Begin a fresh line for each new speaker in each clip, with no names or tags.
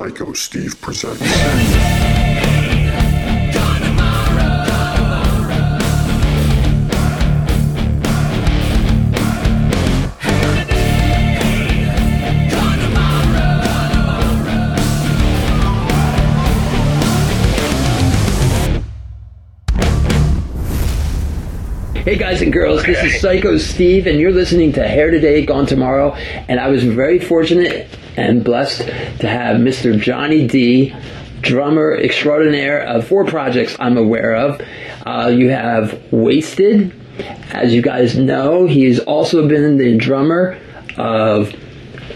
Psycho Steve presents.
Hey guys and girls, this is Psycho Steve, and you're listening to Hair Today, Gone Tomorrow. And I was very fortunate and blessed to have Mr. Johnny D, drummer extraordinaire of four projects I'm aware of. Uh, you have Waysted, as you guys know, he's also been the drummer of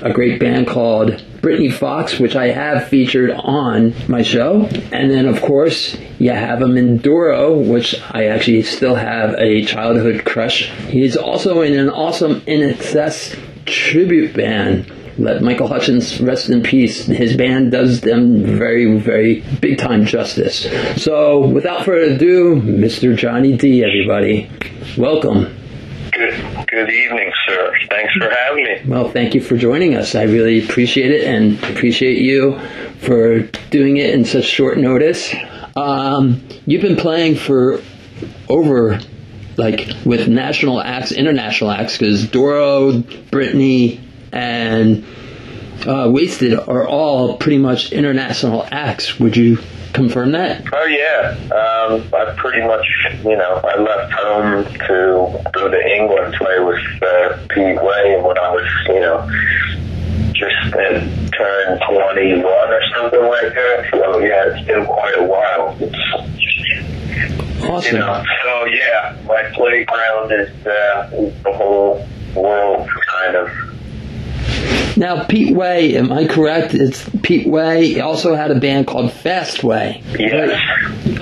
a great band called Britny Fox, which I have featured on my show. And then, of course, you have him in Doro, which I actually still have a childhood crush. He's also in an awesome INXS tribute band. Let Michael Hutchence rest in peace. His band does them very, very big time justice. So, without further ado, Mr. Johnny D, everybody. Welcome.
Good, good evening, sir. Thanks for having me.
Well, thank you for joining us. I really appreciate it and appreciate you for doing it in such short notice. Um, you've been playing for over, like, with national acts, international acts, because Doro, Britny, and uh, Waysted are all pretty much international acts. Would you confirm that?
Oh yeah, um, I pretty much, you know, I left home to go to England, play with uh, Pete Way when I was, you know, just uh, turned 21 or something like that. So yeah, it's been quite a while. It's,
Awesome.
you know, so yeah, my playground is uh, the whole world, kind of.
Now, Pete Way, am I correct? It's Pete Way. He also had a band called Fastway.
Yes.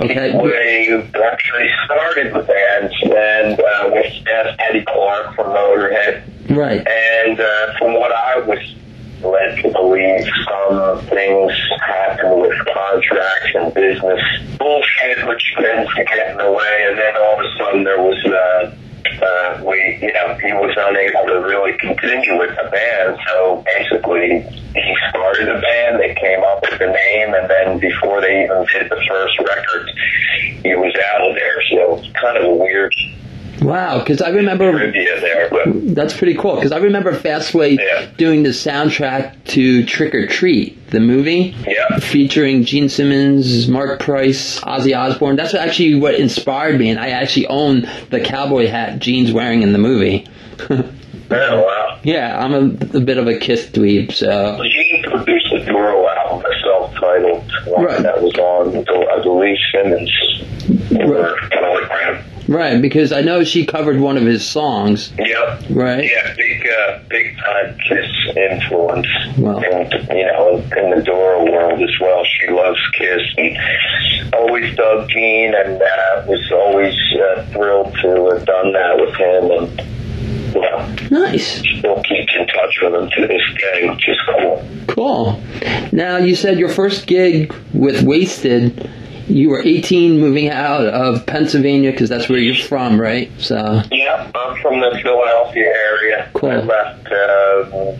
Okay.
We actually started the band and uh, with Fast Eddie Clarke from Motorhead.
Right.
And uh, from what I was led to believe, some things happen with contracts and business bullshit, which tends to get in the way. And then all of a sudden there was, uh, uh, we, you know, he was unable to really continue with the band. So basically, he started a band. They came up with the name, and then before they even did the first record, he was out of there. So it's kind of a weird
Wow, because I remember
there, but.
that's pretty cool. Because I remember Fastway
Yeah.
doing the soundtrack to Trick or Treat, the movie,
Yeah.
featuring Gene Simmons, Marc Price, Ozzy Osbourne. That's actually what inspired me, and I actually own the cowboy hat Gene's wearing in the movie.
Oh, wow.
yeah, I'm a, a bit of a Kiss dweeb, so
Gene produced the Doro album, a self-titled one
Right.
that was on, I believe, Simmons or Telegram.
Right because I know she covered one of his songs,
Yep.
right?
Yeah, big, uh, big time Kiss influence.
Wow.
And, you know, in the Doro world as well. She loves Kiss and always dug Gene and uh, was always uh, thrilled to have done that with him and, know,
Nice.
still keeps in touch with him to this day, which is cool.
Cool. Now, you said your first gig with Wasted, you were 18 moving out of Pennsylvania because that's where you're from, right? So,
Yeah, I'm from the Philadelphia area.
Cool.
I left. Uh,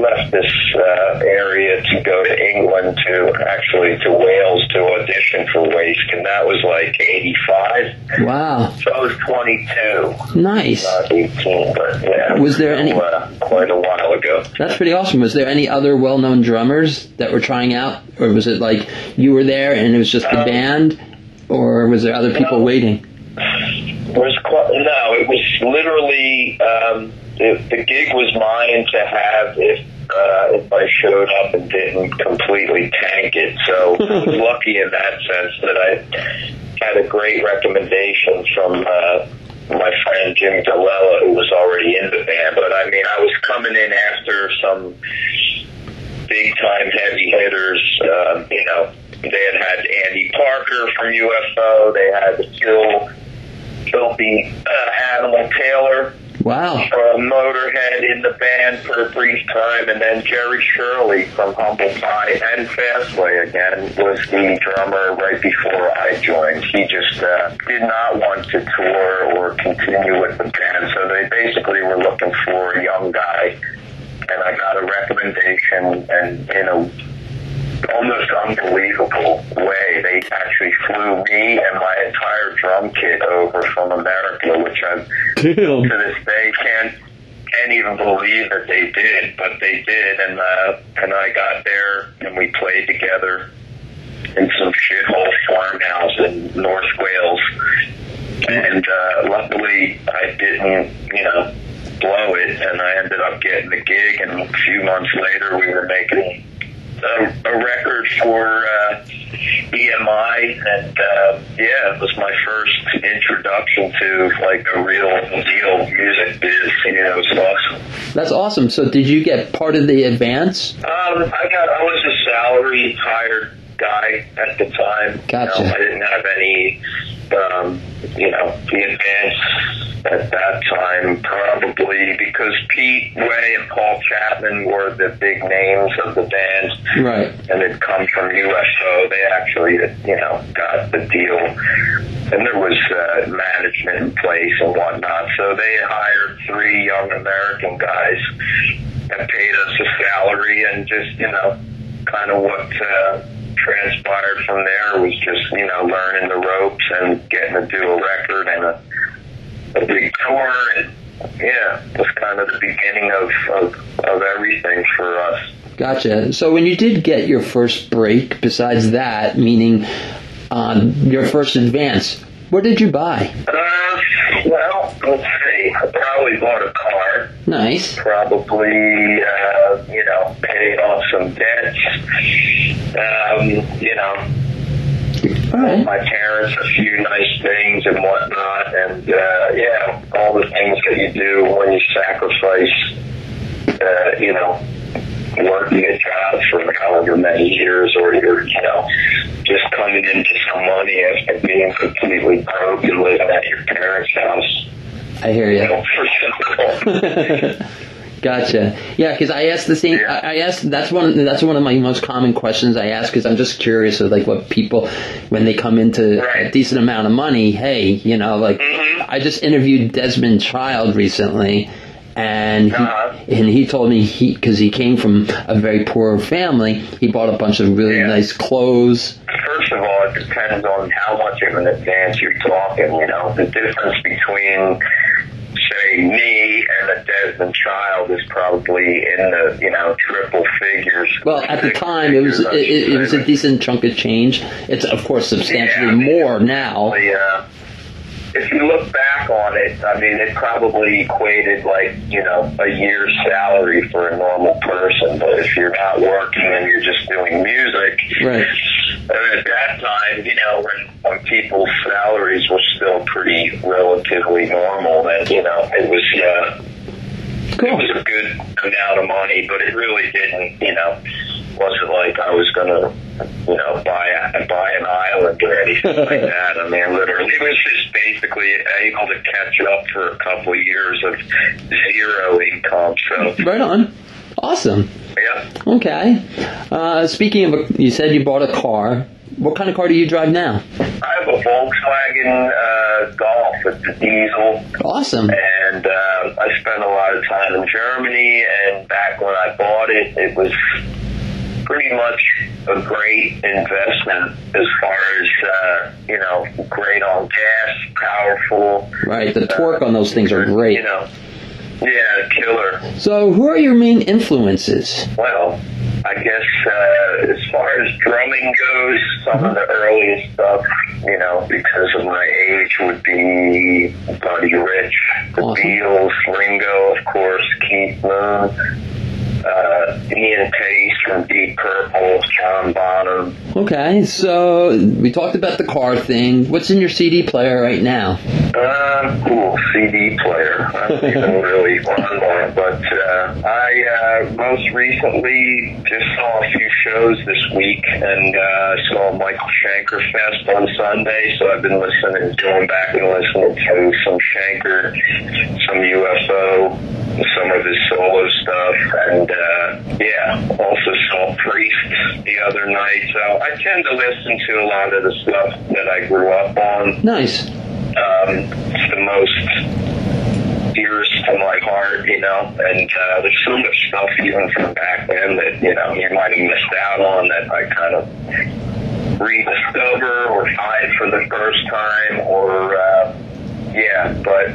left this uh, area to go to England to actually to Wales to audition for Waysted, and that was like '85.
wow.
So I was 22,
Nice.
not 18, but yeah.
Was there any-
Uh, quite a while ago.
That's pretty awesome. Was there any other well known drummers that were trying out? Or was it like you were there and it was just the
Um,
band? Or was there other people
no.
waiting?
It was quite, no, it was literally um, it, the gig was mine to have if uh, if I showed up and didn't completely tank it. So I was lucky in that sense that I had a great recommendation from uh, my friend Jim DiLella, who was already in the band. But I mean, I was coming in after some big time heavy hitters. Um, you know, they had had Andy Parker from UFO. They had Phil Philthy uh, Animal Taylor
Wow.
from Motorhead in the band for a brief time, and then Jerry Shirley from Humble Pie and Fastway again was the drummer right before I joined. He just uh, did not want to tour or continue with the band, so they basically were looking for a young guy, and I got a recommendation, and in a most unbelievable way. They actually flew me and my entire drum kit over from America, which I to this day can't can't even believe that they did, but they did, and uh, and I got there and we played together in some shithole farmhouse in North Wales, and uh, luckily I didn't, you know, blow it, and I ended up getting the gig, and a few months later we were making a, a record for uh, EMI, and uh, yeah, it was my first introduction to like a real deal music biz. You know, it was awesome.
That's awesome. So did you get part of the advance?
Um, I got I was a salary hired guy at the time.
Gotcha.
You know, I didn't have any, um, you know, the advance at that time probably because Pete Way and Paul Chapman were the big names of the band.
Right.
and it come from UFO. They actually, you know, got the deal, and there was uh, management in place and whatnot. So they hired three young American guys and paid us a salary, and just you know, kind of what uh, transpired from there was just you know learning the ropes and getting to do a record and a, a big tour and. Yeah, it was kind of the beginning of, of, of everything for us.
Gotcha. So when you did get your first break, besides that, meaning um, your first advance, what did you buy?
Uh, well, let's see. Probably bought a car.
Nice.
Probably, uh, you know, paid off some debts. Um, you know,
right.
my parents a few nice things and whatnot, and uh, yeah, all the things that you do when you sacrifice, uh, you know, working a job for however many years, or you're, you know, just coming into some money after being completely broke and living at your parents' house.
I hear
You
you.
know, for simple.
Gotcha. Yeah, because I asked the same.
Yeah.
I asked. That's one. That's one of my most common questions I ask because I'm just curious of like what people when they come into a decent amount of money. Hey, you know, like
Mhm.
I just interviewed Desmond Child recently, and he,
Uh-huh.
and he told me he because he came from a very poor family. He bought a bunch of really
Yeah.
nice clothes.
First of all, it depends on how much of an advance you're talking. You know, the difference between, say, me and a Desmond Child is probably in the you know triple figures.
Well, at the time, it was it, it, was a decent chunk of change. It's of course substantially
Yeah.
more now.
Yeah. uh, If you look back on it, I mean, it probably equated like, you know, a year's salary for a normal person. But if you're not working and you're just doing music,
Right.
And at that time, you know, when, when people's salaries were still pretty relatively normal, then, you know, it was, uh, it was a good amount of money, but it really didn't, you know, wasn't like I was gonna, you know, buy a, buy an island or anything like that. I mean, literally, it was just basically able to catch up for a couple of years of zero income. So,
Right on. Awesome.
yeah,
Okay. Uh, speaking of, you said you bought a car. What kind of car do you drive now?
I have a Volkswagen uh, Golf with the diesel.
Awesome.
and uh, I spent a lot of time in Germany. And back when I bought it, it was pretty much a great investment as far as uh, you know, great on gas, powerful.
Right. The torque on those things are great.
You know, yeah, killer.
So, who are your main influences?
Well, I guess uh, as far as drumming goes, some of the earliest stuff, you know, because of my age, would be Buddy Rich, the
Awesome.
Beatles, Ringo, of course, Keith Moon, uh, Ian Paice from Deep Purple, John Bonham.
Okay. So, we talked about the car thing. What's in your CD player right now?
Uh, cool CD player. I don't even really run one, but uh, I uh, most recently just saw a few shows this week and uh, saw Michael Schenker Fest on Sunday. So I've been listening, going back and listening to some Schenker, some UFO, some of his solo stuff, and uh, yeah, also saw Priest the other night. So I tend to listen to a lot of the stuff that I grew up on
Nice.
Um, it's the most dearest to my heart, you know, and uh, there's so much stuff even from back then that, you know, you might have missed out on that I kind of rediscover or find for the first time or, uh, yeah, but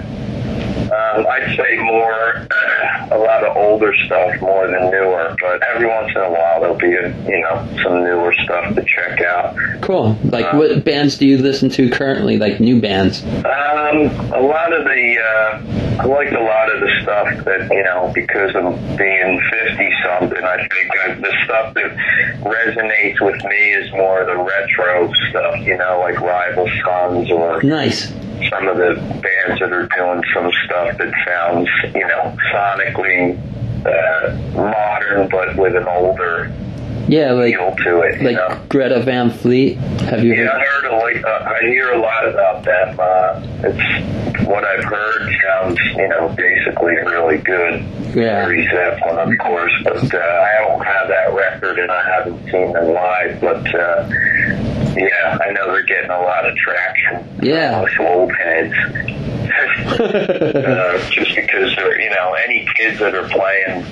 um, I'd say more, uh, a lot of older stuff more than newer, but every once in a while there'll be, a, you know, some newer stuff to check out.
Cool. Like, um, what bands do you listen to currently? Like new bands?
Um, a lot of the, uh, I like a lot of the stuff that you know because of being fifty something. I think that the stuff that resonates with me is more the retro stuff. You know, like Rival Sons or
nice
some of the bands that are doing some stuff that sounds, you know, sonically uh, modern but with an older
yeah, like
feel to it.
like
know?
Greta Van Fleet. Have you?
Yeah,
heard?
I heard a, like, uh, I hear a lot about them. Uh, it's what I've heard sounds, you know, basically really good.
Yeah.
Very Zeppelin, of course, but uh, I don't have that record and I haven't seen them live. But uh, yeah, I know they're getting a lot of traction.
Yeah.
Us old heads. uh, just because they're, you know, any kids that are playing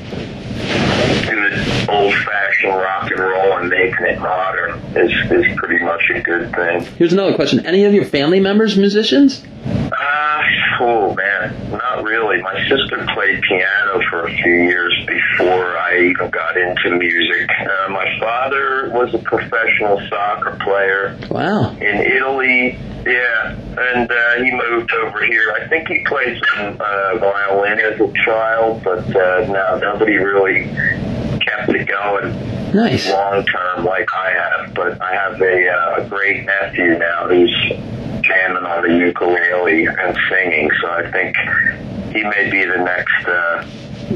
good old fashioned rock and roll and making it modern is, is pretty much a good thing.
Here's another question. Any of your family members musicians?
Uh, oh man, not really. My sister played piano for a few years before I even got into music. Uh, my father was a professional soccer player.
Wow.
In Italy, yeah, and uh, he moved over here. I think he played some uh, violin as a child, but uh, no, nobody really kept it going
Nice.
long term like I have. But I have a, uh, a great nephew now who's jamming on the ukulele and singing. So I think he may be the next uh,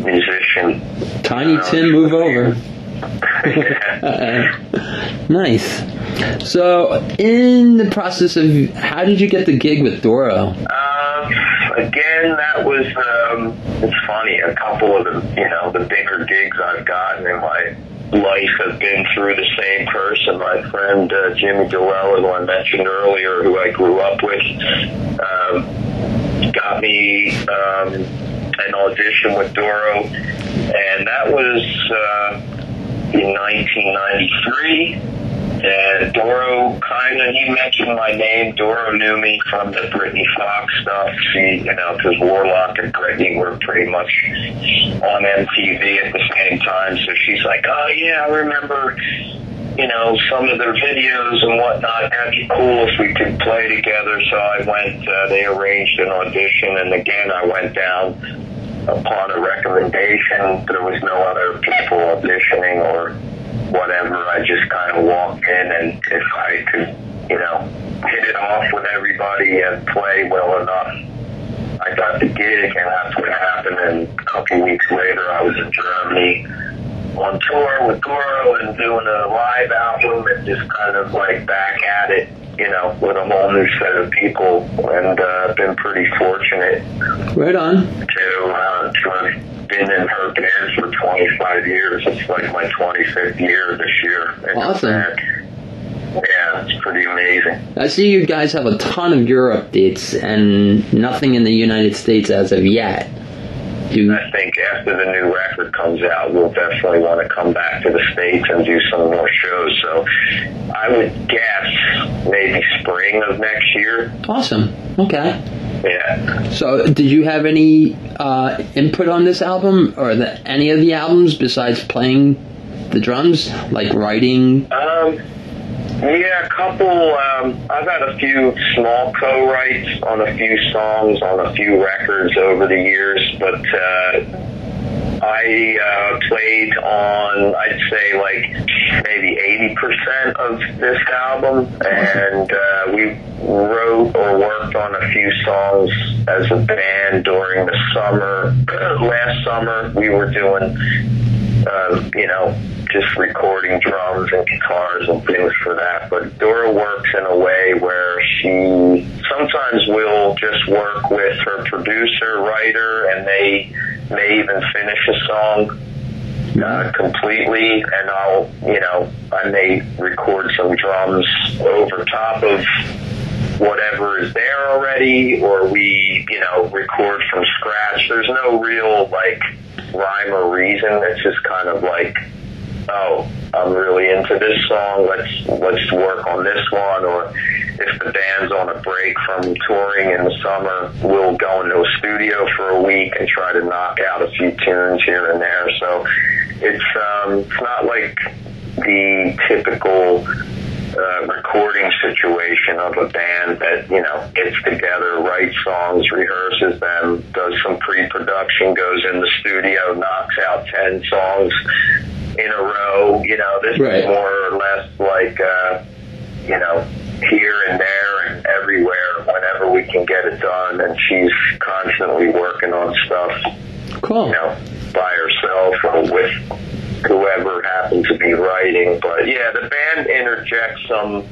musician.
Tiny
Uh,
Tim, move over. nice. So, in the process of, how did you get the gig with Doro?
Um, again, that was, um, it's funny, a couple of the, you know, the bigger gigs I've gotten in my life have been through the same person. My friend uh, Jimmy DiLella, who I mentioned earlier, who I grew up with, um, got me um, an audition with Doro, and that was uh, in 1993. And Doro kind of, he mentioned my name. Doro knew me from the Britny Fox stuff. She, you know, because Warlock and Britny were pretty much on MTV at the same time. So she's like, oh, yeah, I remember, you know, some of their videos and whatnot. That'd be cool if we could play together. So I went, uh, they arranged an audition. And again, I went down upon a recommendation. There was no other people auditioning or whatever. I just kind of walked in, and if I could, you know, hit it off with everybody and play well enough, I got the gig, and that's what happened. And a couple weeks later, I was in Germany on tour with Doro and doing a live album, and just kind of like back at it. You know, with a whole new set of people, and uh, been pretty fortunate
Right on.
to uh, to been in her band for 25 years. It's like my 25th year this year.
Awesome.
Yeah, it's pretty amazing.
I see you guys have a ton of Europe dates and nothing in the United States as of yet. Do
I think after the new record comes out, we'll definitely want to come back to the States and do some more shows. So I would guess maybe spring of next year.
awesome. Okay.
Yeah.
So, did you have any uh, input on this album or the, any of the albums besides playing the drums, like writing?
Um, yeah, a couple. Um, I've had a few small co-writes on a few songs on a few records over the years, but uh, I uh, played on, I'd say, like maybe eighty percent of this album, and uh, we wrote or worked on a few songs as a band during the summer. Last summer, we were doing um, you know, just recording drums and guitars and things for that. But Doro works in a way where she sometimes will just work with her producer, writer, and they may even finish a song uh, completely, and I'll, you know, I may record some drums over top of whatever is there already, or we, you know, record from scratch. There's no real like rhyme or reason. It's just kind of like, oh, I'm really into this song. Let's let's work on this one. Or if the band's on a break from touring in the summer, we'll go into a studio for a week and try to knock out a few tunes here and there. So it's um, it's not like the typical uh, recording situation of a band that you know gets together, writes songs, rehearses them, does some pre-production, goes in the studio, knocks out ten songs in a row. You know, this
Right.
is more or less like uh, you know here and there and everywhere whenever we can get it done. And she's constantly working on stuff
Cool.
you know, by herself or with whoever happened to be writing. But yeah, the band interjects some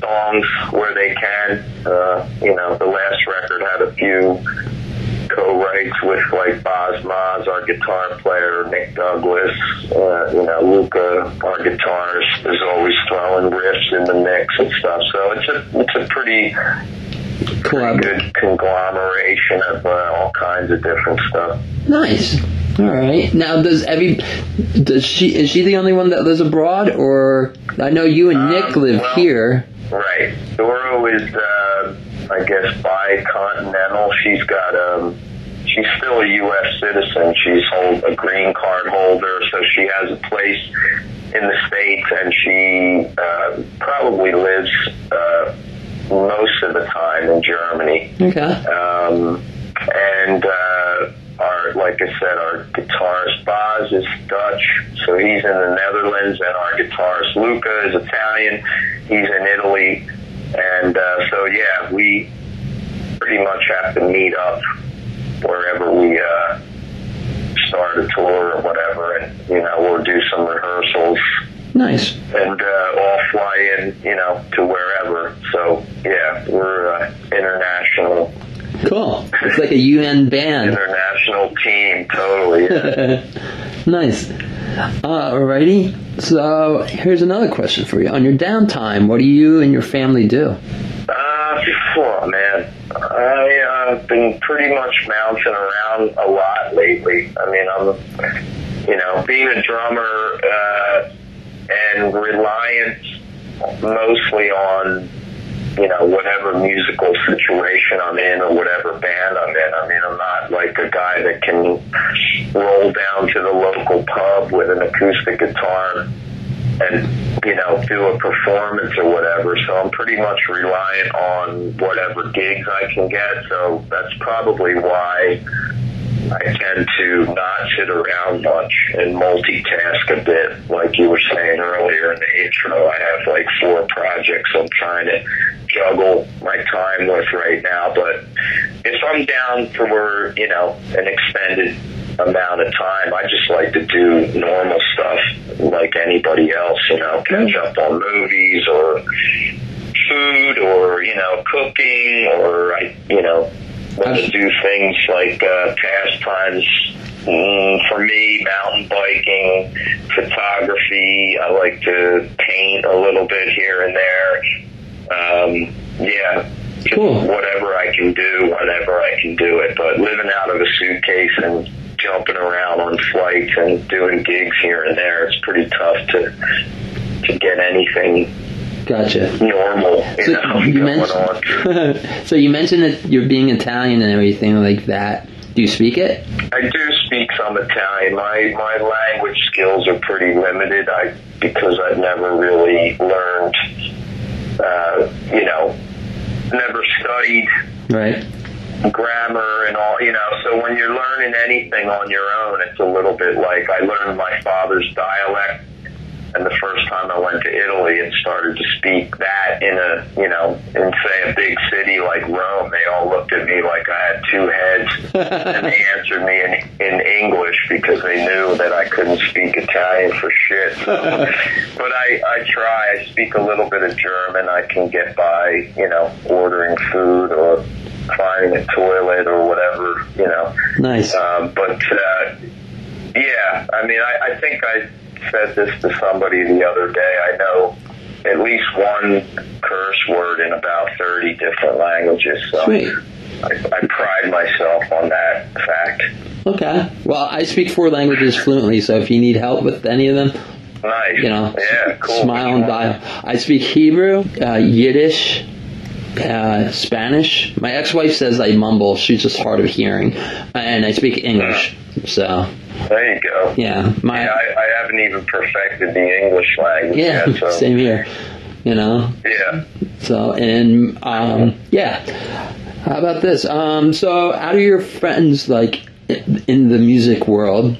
songs where they can. Uh, you know, the last record had a few co-writes with like Bas Maas, our guitar player, Nick Douglas, uh, you know, Luca, our guitarist, is always throwing riffs in the mix and stuff. So it's a it's a pretty good conglomeration of uh, all kinds of different stuff.
Nice. All right. Now, does every does she is she the only one that lives abroad, or I know you and Nick
Um,
live
well-
here?
Right. Doro is, uh, I guess, bicontinental. She's got um, she's still a U.S. citizen. She's hold, a green card holder, so she has a place in the states, and she uh, probably lives uh, most of the time in Germany.
Okay.
Um, and uh, our, like I said, our guitarist Bas is Dutch, so he's in the Netherlands, and our guitarist Luca is Italian. He's in Italy, and uh, so yeah, we pretty much have to meet up wherever we uh, start a tour or whatever, and you know we'll do some rehearsals
Nice.
and uh, all fly in, you know, to wherever. So yeah, we're uh, international
Cool. It's like a UN band.
international team, totally. Yeah.
nice. Uh, alrighty. So here's another question for you. On your downtime, what do you and your family do?
uh, oh, man, I uh, been pretty much bouncing around a lot lately. I mean, I'm, you know, being a drummer uh, and reliant mostly on you know, whatever musical situation I'm in or whatever band I'm in. I mean, I'm not like a guy that can roll down to the local pub with an acoustic guitar and, you know, do a performance or whatever. So I'm pretty much reliant on whatever gigs I can get. So that's probably why I tend to not sit around much and multitask a bit. Like you were saying earlier in the intro, I have like four projects I'm trying to juggle my time with right now. But if I'm down for, you know, an extended amount of time, I just like to do normal stuff like anybody else, you know, catch up on movies or food or, you know, cooking or, I, you know, to do things like uh, pastimes. Mm, for me, mountain biking, photography. I like to paint a little bit here and there. Um, yeah, just
Cool.
whatever I can do, whenever I can do it. But living out of a suitcase and jumping around on flights and doing gigs here and there, it's pretty tough to to get anything
Gotcha.
normal,
So you mentioned, so you mentioned that you're being Italian and everything like that. Do you speak it?
I do speak some Italian. My my language skills are pretty limited. I because I've never really learned. Uh, you know, never studied
Right.
grammar and all. You know, so when you're learning anything on your own, it's a little bit like I learned my father's dialect. And the first time I went to Italy and started to speak that in a, you know, in say a big city like Rome, they all looked at me like I had two heads and they answered me in, in English because they knew that I couldn't speak Italian for shit. So, but I, I try. I speak a little bit of German. I can get by, you know, ordering food or finding a toilet or whatever, you know.
Nice.
Um, but uh, I mean, I, I think I said this to somebody the other day. I know at least one curse word in about 30 different languages. So
Sweet.
I, I pride myself on that fact.
Okay. Well, I speak four languages fluently, so if you need help with any of them,
Nice.
you know,
Yeah, cool.
smile and dial. I speak Hebrew, uh, Yiddish, uh, Spanish. My ex-wife says I mumble. She's just hard of hearing, and I speak English. So
There you go.
yeah, my
Yeah, I, I haven't even perfected the English language
yeah,
yet. So
same here. You know,
yeah.
So and um, yeah, how about this? Um, so out of your friends, like in the music world,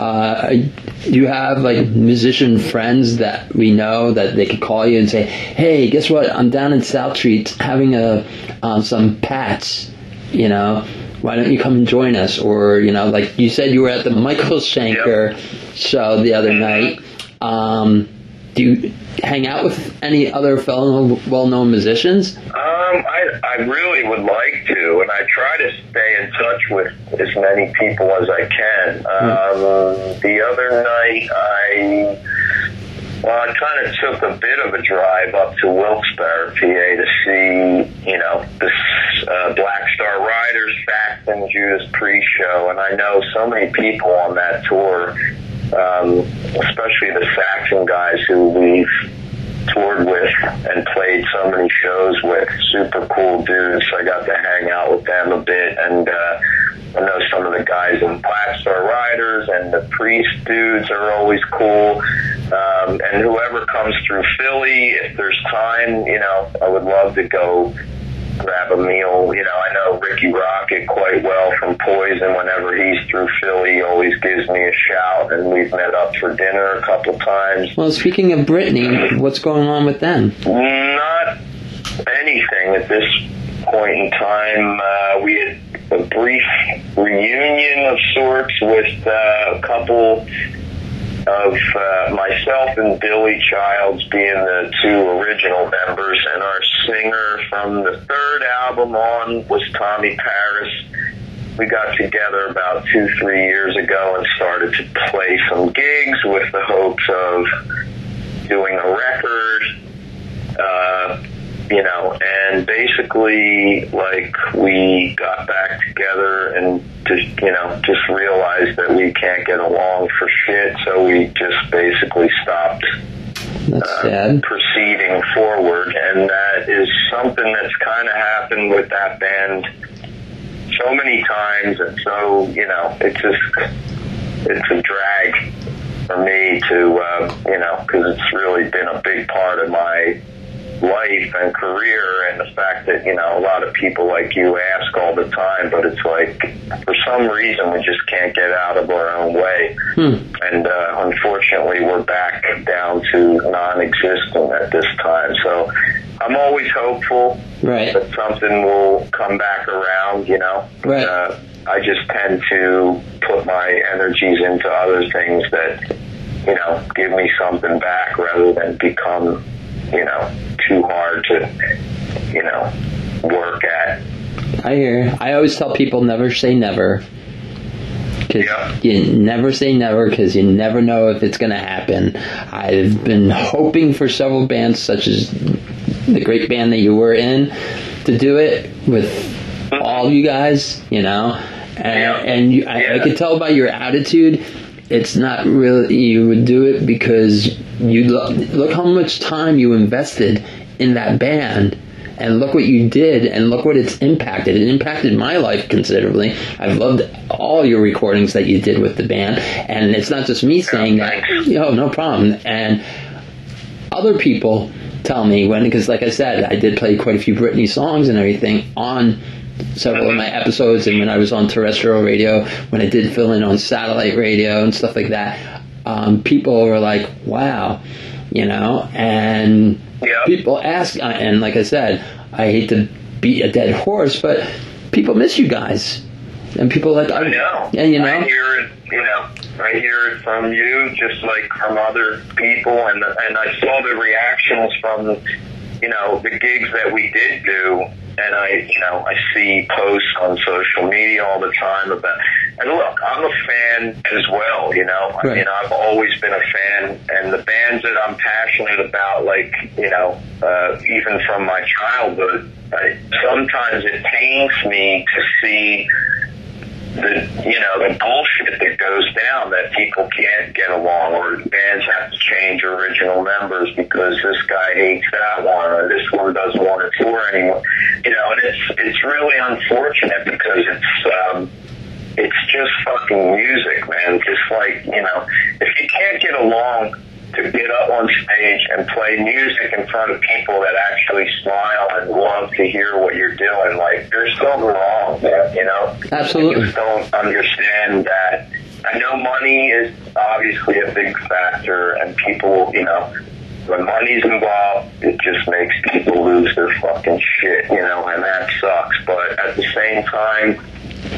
uh, do you have like musician friends that we know that they could call you and say, "Hey, guess what? I'm down in South Street having a um, some pats. You know, why don't you come and join us?" Or you know, like you said, you were at the Michael Schenker show the other night. Um, do you hang out with any other fellow well-known musicians?
Um, I, I really would like to, and I try to stay in touch with as many people as I can. Um, the other night, I well, I kind of took a bit of a drive up to Wilkes-Barre, PA, to see, you know, this uh, Black Star Riders, Saxon, Judas Priest show, and I know so many people on that tour, um, especially the Saxon guys who we've toured with and played so many shows with. Super cool dudes. I got to hang out with them a bit, and uh, I know some of the guys in Black Star Riders and the Priest dudes are always cool. Um, and whoever comes through Philly, if there's time, you know, I would love to go grab a meal. You know, I know Rikki Rockett quite well from Poison. Whenever he's through Philly, he always gives me a shout, and we've met up for dinner a couple times.
Well, speaking of Britny, what's going on with them?
Not anything at this point in time. Uh, we had a brief reunion of sorts with uh, a couple of uh, myself and Billy Childs being the two original members, and our singer from the third album on was Tommy Paris. We got together about two, three years ago and started to play some gigs with the hopes of doing a record. Uh, you know, and basically, like, we got back together and just, you know, just realized that we can't get along for shit, so we just basically stopped uh, proceeding forward, and that is something that's kind of happened with that band so many times, and so, you know, it's just, it's a drag for me to, uh, you know, because it's really been a big part of my life and career and the fact that you know a lot of people like you ask all the time but it's like for some reason we just can't get out of our own way
Hmm.
and uh, unfortunately we're back down to non-existent at this time so i'm always hopeful
Right.
that something will come back around you know
Right.
uh, i just tend to put my energies into other things that you know give me something back rather than become you know too hard to you know work at
I hear. I always tell people never say never. Cause
Yeah.
you never say never because you never know if it's going to happen. I've been hoping for several bands, such as the great band that you were in, to do it with all you guys. You know, and,
Yeah.
and you, I, I could tell by your attitude. It's not really you would do it because you look, look how much time you invested in that band and look what you did and look what it's impacted. It impacted my life considerably. I've loved all your recordings that you did with the band and it's not just me saying that. Yo no problem. And other people tell me when because like i said i did play quite a few britny songs and everything on several of my episodes and when i was on terrestrial radio when i did fill in on satellite radio and stuff like that um, people were like wow you know and people ask, uh, and like I said, I hate to beat a dead horse, but people miss you guys, and people like
I know.
and you know,
I hear it. You know, I hear it from you, just like from other people, and and I saw the reactions from, you know, the gigs that we did do, and I, you know, I see posts on social media all the time about and look, I'm a fan as well. You know, I mean, I've always been a fan, and the bands that I'm passionate about, like you know, uh, even from my childhood, I, sometimes it pains me to see the you know the bullshit that goes down that people can't get along or bands have to change original members because this guy hates that one or this one doesn't want to tour anymore. You know, and it's it's really unfortunate because it's um it's just fucking music, man. Just like, you know, if you can't get along to get up on stage and play music in front of people that actually smile and love to hear what you're doing, like there's something wrong there, you know?
Absolutely.
Just don't understand that. I know money is obviously a big factor and people, you know, when money's involved, it just makes people lose their fucking shit, you know, and that sucks. But at the same time,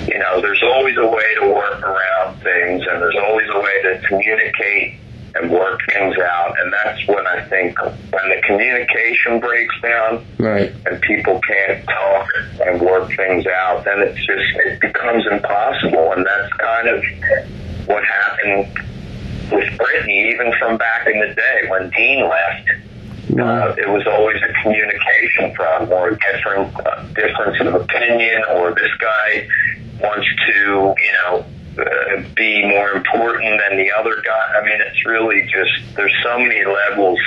you know, there's always a way to work around things and there's always a way to communicate and work things out. And that's when I think when the communication breaks down
Right.
and people can't talk and work things out, then it's just, it becomes impossible. And that's kind of what happened with Britny, even from back in the day when Dean left. Uh, it was always a communication problem or a different uh, difference of opinion or this guy wants to, you know, uh, be more important than the other guy. I mean, it's really just, there's so many levels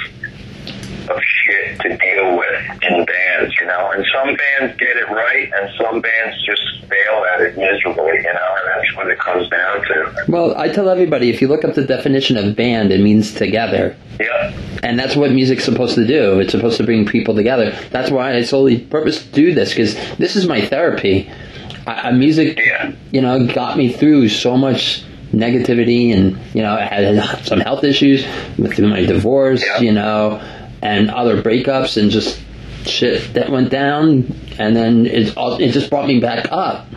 of shit to deal with in bands, you know, and some bands get it right and some bands just fail at it miserably, you know, and that's what it comes down to.
Well, I tell everybody if you look up the definition of band, it means together.
Yeah.
And that's what music's supposed to do. It's supposed to bring people together. That's why I solely purpose to do this because this is my therapy. I, music,
Yeah.
you know, got me through so much negativity, and you know, I had some health issues through my divorce,
Yeah.
you know, and other breakups, and just shit that went down, and then it it just brought me back up,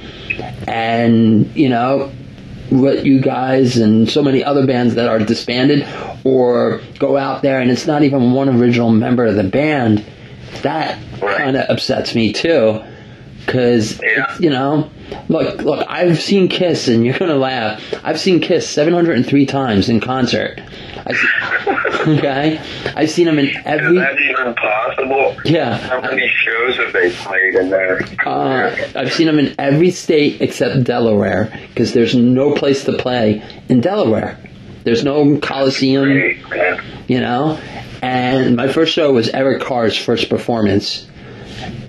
and you know, what you guys and so many other bands that are disbanded or go out there and it's not even one original member of the band that kind of upsets me too because
Yeah.
you know look look i've seen kiss and you're gonna laugh i've seen kiss 703 times in concert I see, okay i've seen them in every.
Is that even possible?
Yeah.
How many shows have they played in there?
Uh, I've seen them in every state except Delaware because there's no place to play in Delaware. There's no Coliseum,
Great,
you know. And my first show was Eric Carr's first performance,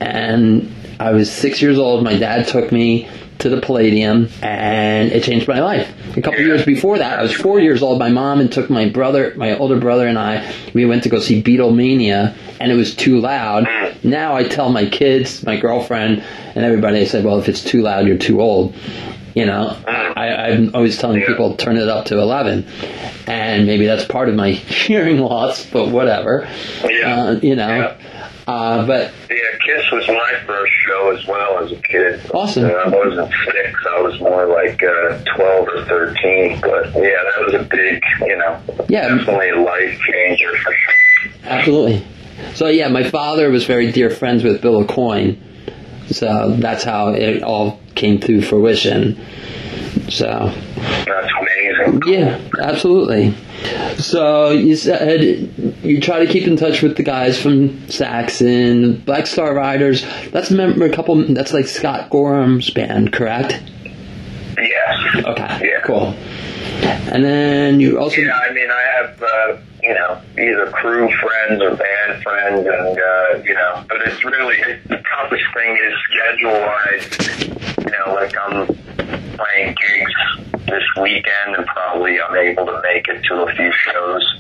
and I was six years old. My dad took me to the Palladium, and it changed my life. A couple years before that, I was four years old. My mom and took my brother, my older brother, and I. We went to go see Beatlemania, and it was too loud. Now I tell my kids, my girlfriend, and everybody. I said, "Well, if it's too loud, you're too old." You know, I, I'm always telling people turn it up to eleven, and maybe that's part of my hearing loss, but whatever.
Yeah.
Uh, you know. Uh, but
Yeah, Kiss was my first show as well as a kid.
Awesome.
Uh, I wasn't six. I was more like uh, 12 or 13. But yeah, that was a big, you know,
Yeah.
definitely a life changer for sure.
Absolutely. So yeah, my father was very dear friends with Bill Aucoin, so that's how it all came to fruition. So
That's amazing.
yeah, absolutely. So you said you try to keep in touch with the guys from Saxon, Black Star Riders. That's a member, a couple. That's like Scott Gorham's band, correct?
Yes.
Okay,
Yeah.
cool. And then you also
Yeah, I mean, I have, uh, you know, either crew friends or band friends, and, uh, you know, but it's really, the toughest thing is schedule wise. You know, like I'm playing gigs this weekend, and probably I'm able to make it to a few shows.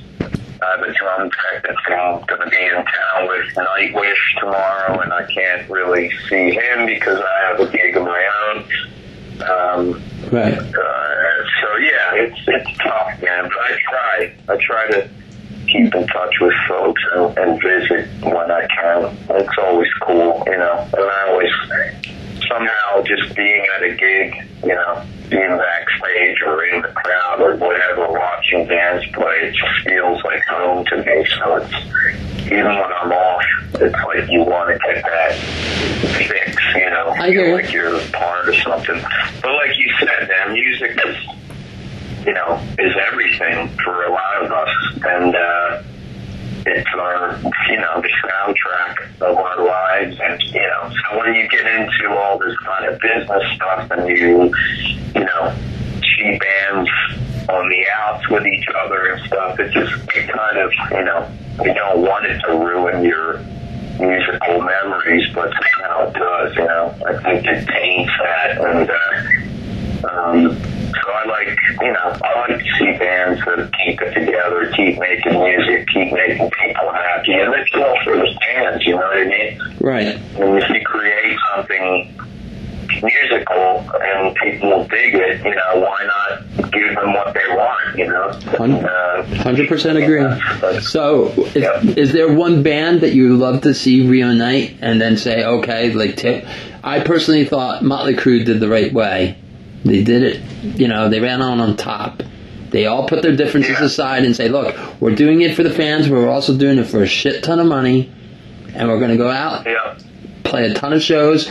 I have a drum tech that's going to be in town with Nightwish tomorrow, and I can't really see him because I have a gig of my own. Um,
right.
uh, so yeah, it's it's tough, man. But I try. I try to keep in touch with folks and, and visit when I can. It's always cool, you know. And I always somehow just being at a gig, you know, being backstage or in the crowd or whatever, watching bands play, it just feels like home to me. So it's even when I'm off, it's like you want to get that fix, you know,
I you.
like you're part of something. But like you said, man, music is, you know, is everything for a lot of us, and uh, it's our, you know, the soundtrack of our lives, and you know, so when you get into all this kind of business stuff, and you, you know, see bands on the outs with each other and stuff, it just it kind of, you know, you don't want it to ruin your musical memories, but somehow it does, you know. I think it taints that, and uh, um, so I like, you know, I like to see bands that keep it together, keep making music, keep making people happy, and it's all for the fans, you know what I mean?
Right.
And if you create something musical and people dig it, you know, why not give them what they want, you know?
Hun-
Uh,
100% agree.
But-
So, is,
Yeah.
is there one band that you would love to see reunite and then say, okay, like tip? I personally thought Motley Crue did the right way. They did it, you know, they ran on on top. They all put their differences
Yeah.
aside and say, look, we're doing it for the fans, but we're also doing it for a shit ton of money, and we're going to go out,
yeah.
play a ton of shows,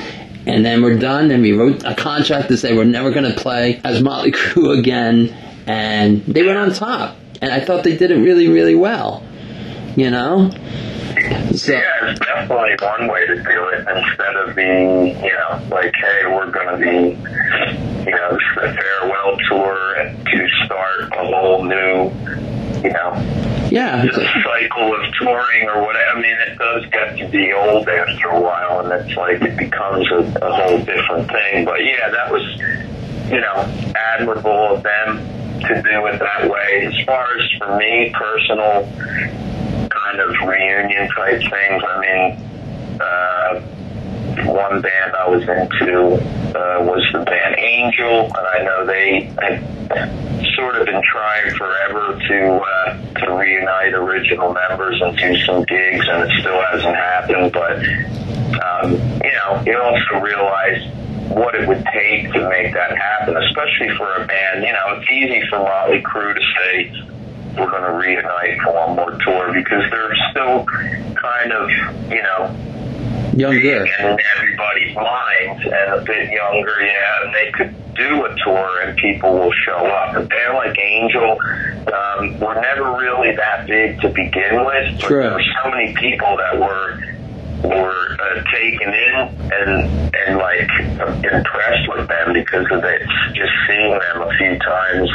and then we're done. And we wrote a contract to say we're never going to play as Motley Crue again, and they went on top. And I thought they did it really, really well. You know. So
Yeah, it's definitely one way to do it instead of being, you know, like, hey, we're going to be, you know, this is a farewell tour and to start a whole new, you know,
yeah,
cycle of touring or whatever. I mean, it does get to be old after a while, and it's like it becomes a, a whole different thing. But yeah, that was, you know, admirable of them to do it that way. As far as for me, personal kind of reunion type things, I mean, uh, one band I was into uh, was the band Angel, and I know they had sort of been trying forever to uh, to reunite original members and do some gigs, and it still hasn't happened. But um, you know, you also realize what it would take to make that happen, especially for a band. You know, it's easy for Motley Crue to say we're going to reunite for one more tour because they're still kind of, you know,
younger.
in everybody's minds and a bit younger, yeah, and they could do a tour and people will show up. A band like Angel um, were never really that big to begin with, but
True.
there were so many people that were were uh, taken in and and like impressed with them because of it. Just seeing them a few times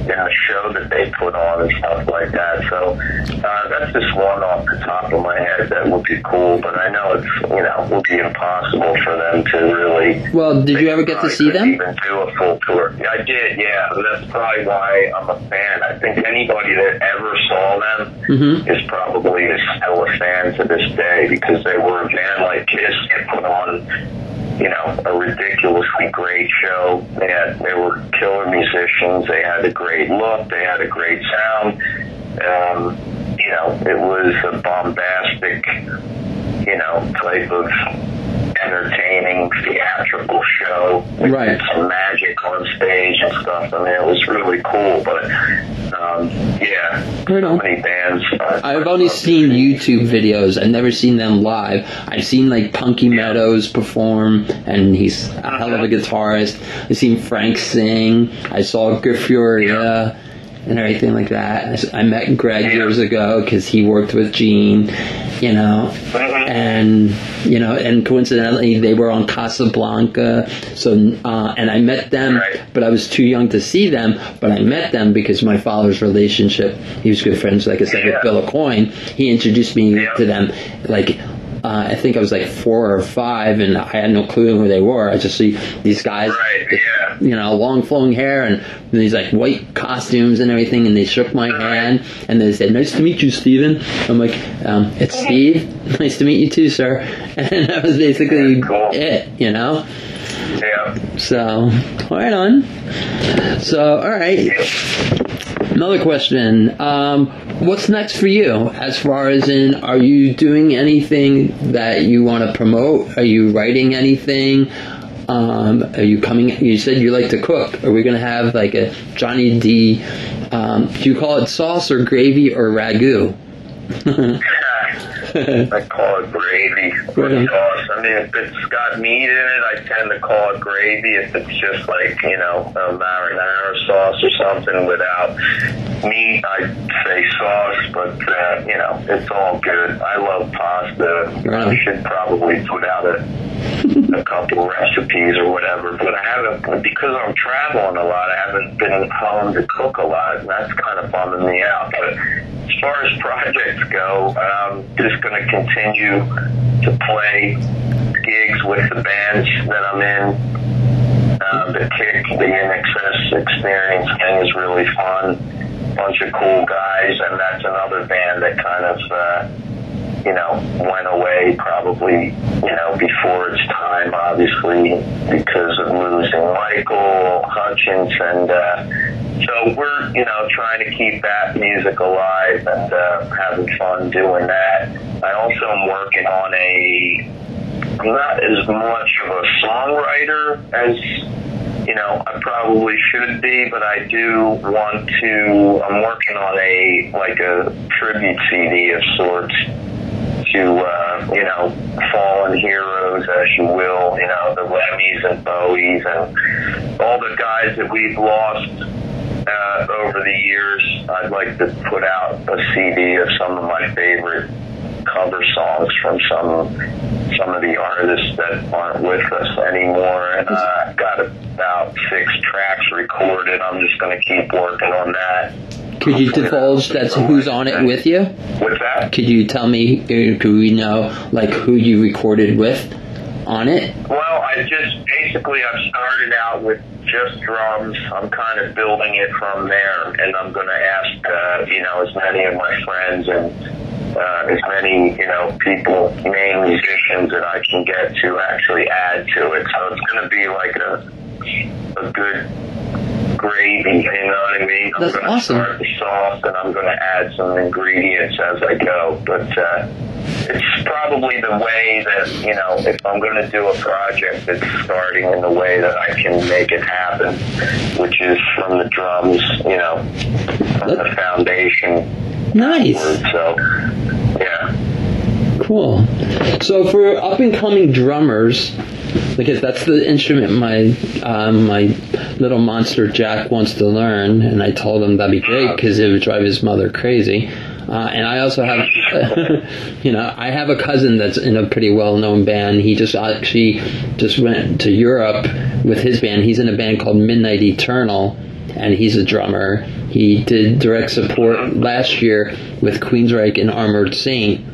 in the show that they put on and stuff like that. So uh, that's just one off the top of my head that would be cool. But I know it's you know would be impossible for them to really.
Well, did you ever get to see them?
Even do a full tour. I did. Yeah, that's probably why I'm a fan. I think anybody that ever saw them
Mhm.
is probably still a fan to this day because they were a band like Kiss that put on, you know, a ridiculously great show. They had they were killer musicians. They had a great look. They had a great sound. Um, you know, it was a bombastic, you know, type of entertaining theatrical show. with
Right.
Some magic on stage and stuff. I mean, it was really cool. But um, yeah,
Right
so many bands. uh,
I've only seen YouTube videos. I've never seen them live. I've seen like Punky Meadows perform, and he's a hell of a guitarist. I've seen Frank sing. I saw Giuffria and everything like that. I met Greg
Yeah.
years ago because he worked with Gene, you know,
Mhm.
and you know, and coincidentally they were on Casablanca. So, uh, and I met them,
Right.
but I was too young to see them. But I met them because my father's relationship. He was good friends, like I said, with Bill Aucoin. He introduced me
Yeah.
to them, like. Uh, I think I was like four or five, and I had no clue who they were. I just see these guys,
Right, yeah.
you know, long flowing hair and these like white costumes and everything. And they shook my hand and they said, "Nice to meet you, Steven. I'm like, um, "It's Steve. Nice to meet you too, sir." And that was basically
cool.
it, you know.
Yeah.
So, right on. So, all right. Another question. Um, what's next for you? As far as in, are you doing anything that you want to promote? Are you writing anything? Um, are you coming? You said you like to cook. Are we going to have like a Johnny D? Um, do you call it sauce or gravy or ragu?
I call it gravy with sauce. I mean, if it's got meat in it, I tend to call it gravy. If it's just like you know a marinara sauce or something without meat, I say sauce. But uh, you know, it's all good. I love pasta.
Really?
I should probably put out a a couple recipes or whatever, but I haven't because I'm traveling a lot. I haven't been home to cook a lot, and that's kind of bumming me out. But as far as projects go, I'm just going to continue to play gigs with the bands that I'm in. Uh, the Kick, the INXS experience thing is really fun. Bunch of cool guys, and that's another band that kind of. Uh, you know, went away probably, you know, before its time, obviously, because of losing Michael Hutchence. And uh, so we're, you know, trying to keep that music alive and uh, having fun doing that. I also am working on a, I'm not as much of a songwriter as you know, I probably should be, but I do want to. I'm working on a like a tribute CD of sorts to uh, you know fallen heroes, as you will. You know, the Lemmys and Bowies and all the guys that we've lost uh, over the years. I'd like to put out a CD of some of my favorite cover songs from some some of the artists that aren't with us anymore. And uh, I've got about six tracks recorded. I'm just going to keep working on that.
Could you divulge that's who's on it with you?
What's that?
Could you tell me? uh, Could we know like who you recorded with on it?
Well, I just basically I've started out with just drums. I'm kind of building it from there, and I'm going to ask uh, you know as many of my friends and uh, as many you know people, main musicians that I can get to actually add to it. So it's going to be like a a good gravy. You know what I mean? I'm
That's
going to
awesome.
start the sauce, and I'm going to add some ingredients as I go. But uh, it's probably the way that you know if I'm going to do a project, it's starting in the way that I can make it happen, which is from the drums, you know, from the foundation.
Nice.
So, yeah.
Cool. So for up and coming drummers, because that's the instrument my um, my little monster Jack wants to learn, and I told him that'd be great because it would drive his mother crazy. Uh, and I also have, you know, I have a cousin that's in a pretty well-known band. He just actually just went to Europe with his band. He's in a band called Midnight Eternal, and he's a drummer. He did direct support last year with Queensryche and Armored Saint.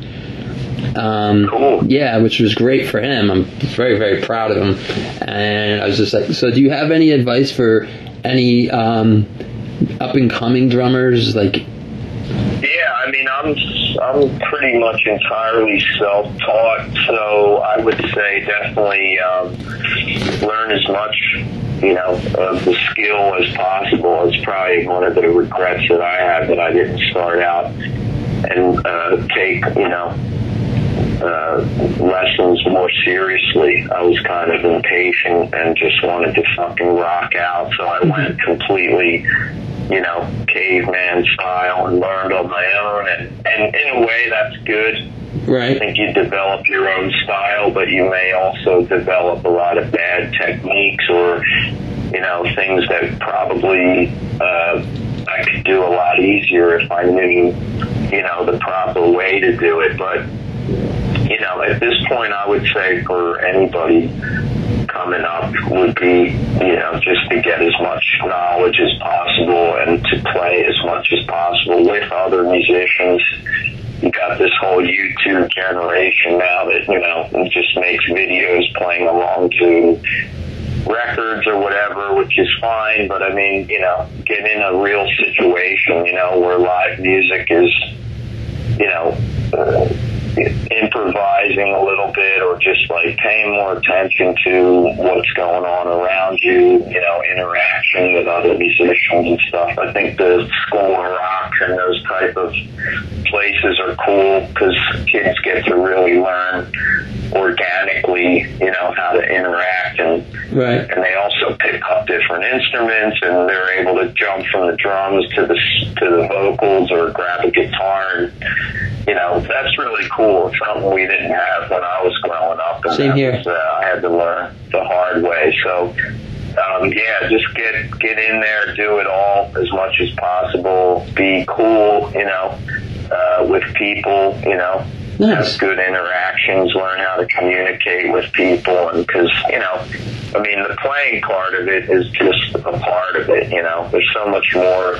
Um,
Cool.
yeah, which was great for him. I'm very, very proud of him. And I was just like, so do you have any advice for any um, up and coming drummers? Like,
Yeah, I mean, I'm I'm pretty much entirely self-taught, so I would say definitely um, learn as much, you know, of the skill as possible. It's probably one of the regrets that I have that I didn't start out and uh, take, you know, uh, lessons more seriously. I was kind of impatient and just wanted to fucking rock out, so I went completely, you know, caveman style and learned on my own. And, and in a way, that's good.
Right.
I think you develop your own style, but you may also develop a lot of bad techniques or, you know, things that probably uh, I could do a lot easier if I knew, you know, the proper way to do it. But you know, at this point, I would say for anybody coming up would be, you know, just to get as much knowledge as possible and to play as much as possible with other musicians. You got this whole YouTube generation now that, you know, just makes videos playing along to records or whatever, which is fine, but I mean, you know, get in a real situation, you know, where live music is, you know, uh, improvising a little bit or just like paying more attention to what's going on around you, you know, interaction with other musicians and stuff. I think the school of rock and those type of places are cool because kids get to really learn organically, you know, how to interact and
Right.
and they also pick up different instruments and they're able to jump from the drums to the to the vocals or grab a guitar and you know, that's really cool. It's something we didn't have when I was growing up. And
Same here.
Was, uh, I had to learn the hard way. So, um, yeah, just get get in there, do it all as much as possible. Be cool, you know, uh, with people, you know.
Nice.
Have good interactions, learn how to communicate with people, and because you know, I mean, the playing part of it is just a part of it. You know, there's so much more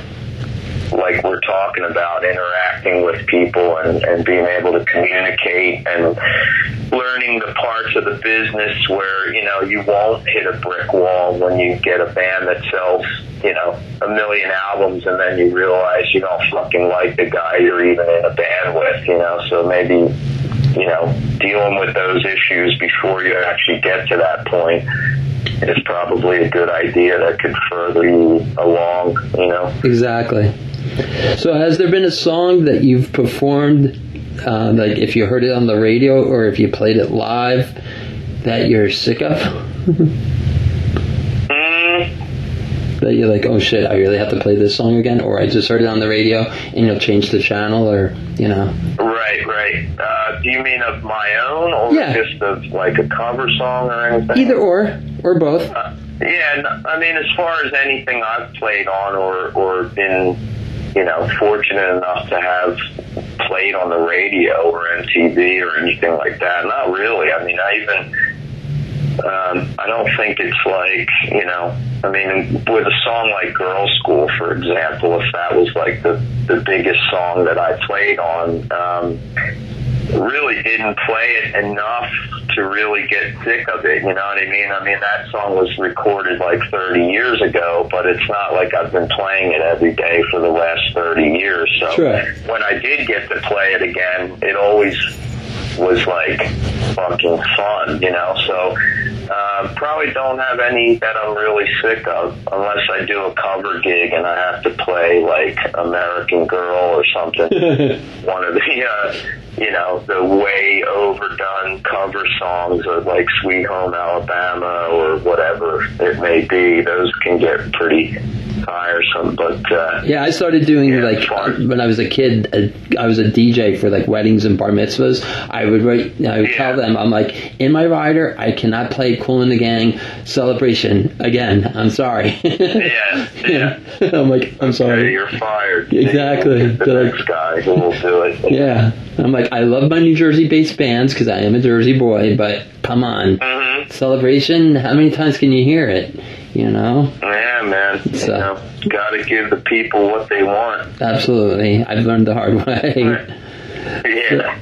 like we're talking about interacting with people and, and being able to communicate and learning the parts of the business where, you know, you won't hit a brick wall when you get a band that sells, you know, a million albums and then you realize you don't fucking like the guy you're even in a band with, you know, so maybe, you know, dealing with those issues before you actually get to that point is probably a good idea that could further you along, you know.
Exactly. So, has there been a song that you've performed, uh, like if you heard it on the radio or if you played it live, that you're sick of?
Mm,
that you're like, oh shit, I really have to play this song again, or I just heard it on the radio and you'll change the channel, or you know.
right, right. Uh, do you mean of my own or
Yeah.
just of like a cover song or anything?
Either or, or both.
Uh, yeah, I mean, as far as anything I've played on or or been, you know, fortunate enough to have played on the radio or MTV or anything like that, not really. I mean, I even. Um, I don't think it's like, you know, I mean, with a song like Girl School, for example, if that was like the, the biggest song that I played on, um, really didn't play it enough to really get sick of it. You know what I mean? I mean, that song was recorded like 30 years ago, but it's not like I've been playing it every day for the last 30 years. So
Sure.
when I did get to play it again, it always was like fucking fun, you know? So, uh, probably don't have any that I'm really sick of unless I do a cover gig and I have to play like American Girl or something one of the uh, you know the way overdone cover songs of like Sweet Home Alabama or whatever it may be. Those can get pretty tiresome, but uh,
Yeah, I started doing
Yeah,
like
fun.
when I was a kid. uh, I was a DJ for like weddings and bar mitzvahs. I would write. I would
Yeah.
tell them, I'm like, in my rider, I cannot play Kool and the Gang celebration again. I'm sorry.
yeah, yeah.
I'm like, I'm sorry.
you're fired.
Exactly.
The next guy who will do it.
Yeah, I'm like, I love my New Jersey-based bands because I am a Jersey boy. But come on,
hmm
celebration. How many times can you hear it? You know,
Yeah, man.
So-
you know, got to give the people what they want.
absolutely. I've learned the hard way.
Yeah.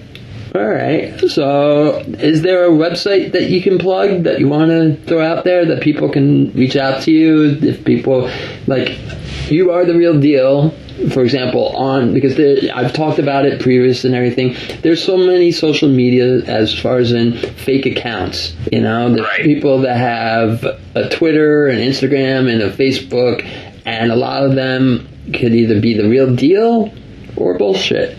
All right. So, is there a website that you can plug that you want to throw out there that people can reach out to you? If people like, you are the real deal. For example, on because there, I've talked about it previous and everything. There's so many social media as far as in fake accounts. You know, there's
Right.
people that have a Twitter, an Instagram, and a Facebook, and a lot of them could either be the real deal or bullshit.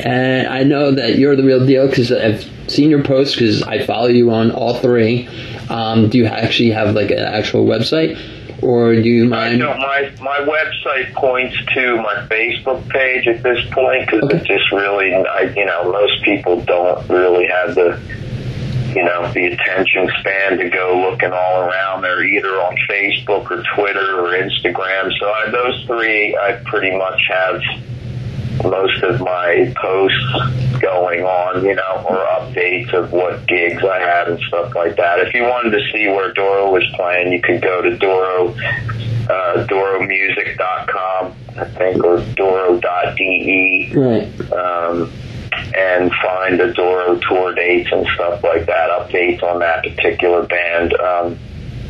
And I know that you're the real deal because I've seen your posts because I follow you on all three. Um, do you actually have like an actual website, or do you mind?
know my my website points to my Facebook page at this point because
Okay.
it just really, I, you know, most people don't really have the, you know, the attention span to go looking all around. They're either on Facebook or Twitter or Instagram. So I, those three, I pretty much have most of my posts going on, you know, or updates of what gigs I have and stuff like that. If you wanted to see where Doro was playing, you could go to Doro, uh, DoroMusic.com, I think, or Doro.de,
Right.
um, and find the Doro tour dates and stuff like that, updates on that particular band. Um,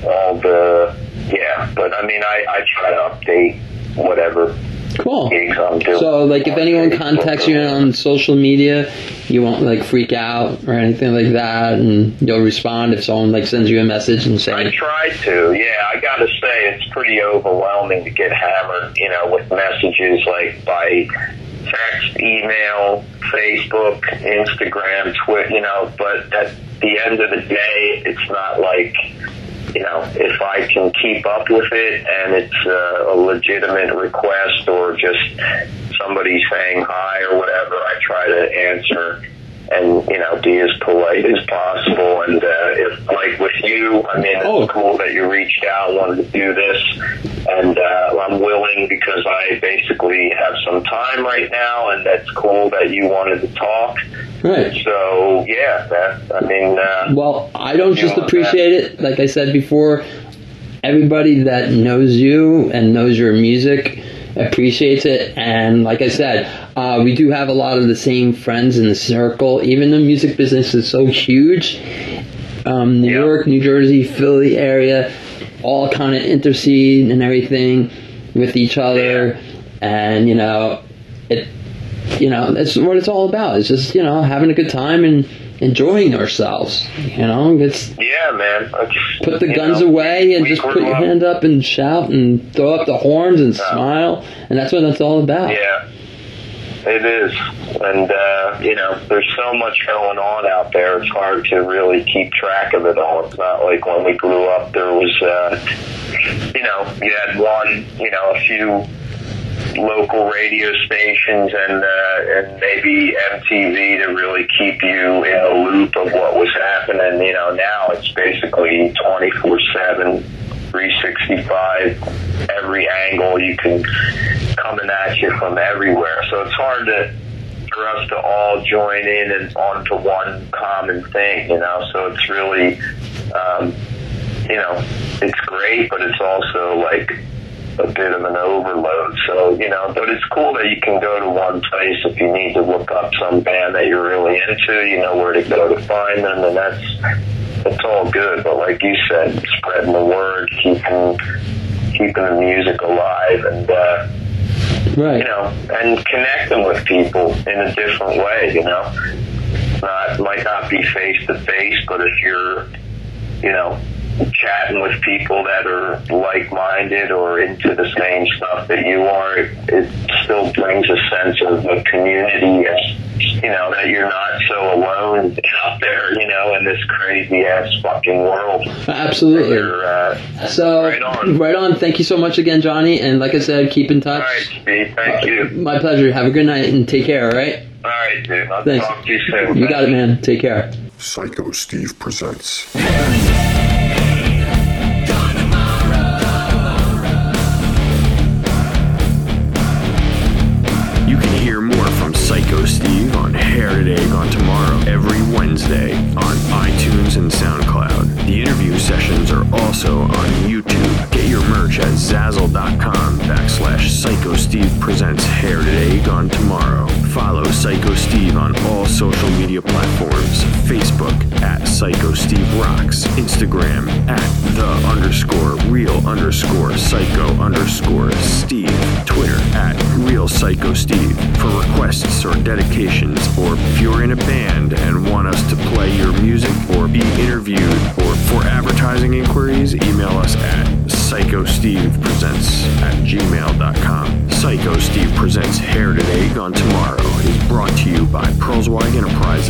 all the, yeah, but I mean, I, I try to update whatever
Cool.
gigs I'm doing.
So, like, if anyone contacts you on social media, you won't like freak out or anything like that, and you'll respond if someone like sends you a message and say.
I try to, yeah. I gotta say, it's pretty overwhelming to get hammered, you know, with messages like by text, email, Facebook, Instagram, Twitter, you know. But at the end of the day, it's not like, you know, if I can keep up with it and it's uh, a legitimate request or just somebody saying hi or whatever, I try to answer and you know be as polite as possible. And uh, if like with you, I mean, it's
Oh.
cool that you reached out, wanted to do this, and uh, I'm willing because I basically have some time right now, and that's cool that you wanted to talk.
Right.
So yeah, that I mean, uh,
Well, I don't just
Yeah,
appreciate it. Like I said before, everybody that knows you and knows your music appreciates it. And like I said, uh, we do have a lot of the same friends in the circle. Even the music business is so huge. Um, New
Yeah.
York, New Jersey, Philly area, all kind of intercede and everything with each other. And you know, it you know, that's what it's all about. It's just, you know, having a good time and enjoying ourselves. You know, it's
yeah, man. It's,
put the guns
know,
away and just put your
up-
hand up and shout and throw up the horns and smile. And that's what that's all about.
Yeah, it is. And, uh, you know, there's so much going on out there. It's hard to really keep track of it all. It's not like when we grew up, there was, uh, you know, you had one, you know, a few local radio stations and uh, and maybe MTV to really keep you in the loop of what was happening. You know, now it's basically 24 7, 365, every angle you can coming at you from everywhere. So it's hard to for us to all join in and onto one common thing, you know. So it's really, um, you know, it's great, but it's also like a bit of an overload. So, you know, but it's cool that you can go to one place if you need to look up some band that you're really into, you know where to go to find them, and that's it's all good. But like you said, spreading the word, keeping keeping the music alive, and uh,
Right.
you know, and connecting with people in a different way, you know. Not might not be face to face, but if you're, you know, chatting with people that are like minded or into the same stuff that you are, it, it still brings a sense of a community you know, that you're not so alone out there, you know, in this crazy ass fucking world.
Absolutely.
You're, uh,
So,
Right on.
right on. Thank you so much again, Johnny. And like I said, keep in touch.
all right, Steve, thank you.
My pleasure. Have a good night and take care, all right?
All right, dude. I'll
Thanks.
talk to you soon.
You got it, man. Take care.
Psycho Steve presents.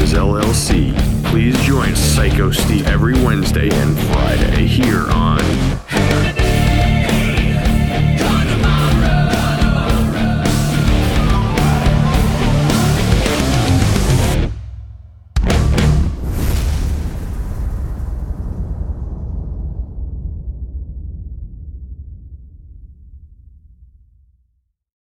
Enterprises LLC. Please join Psycho Steve every Wednesday and Friday here on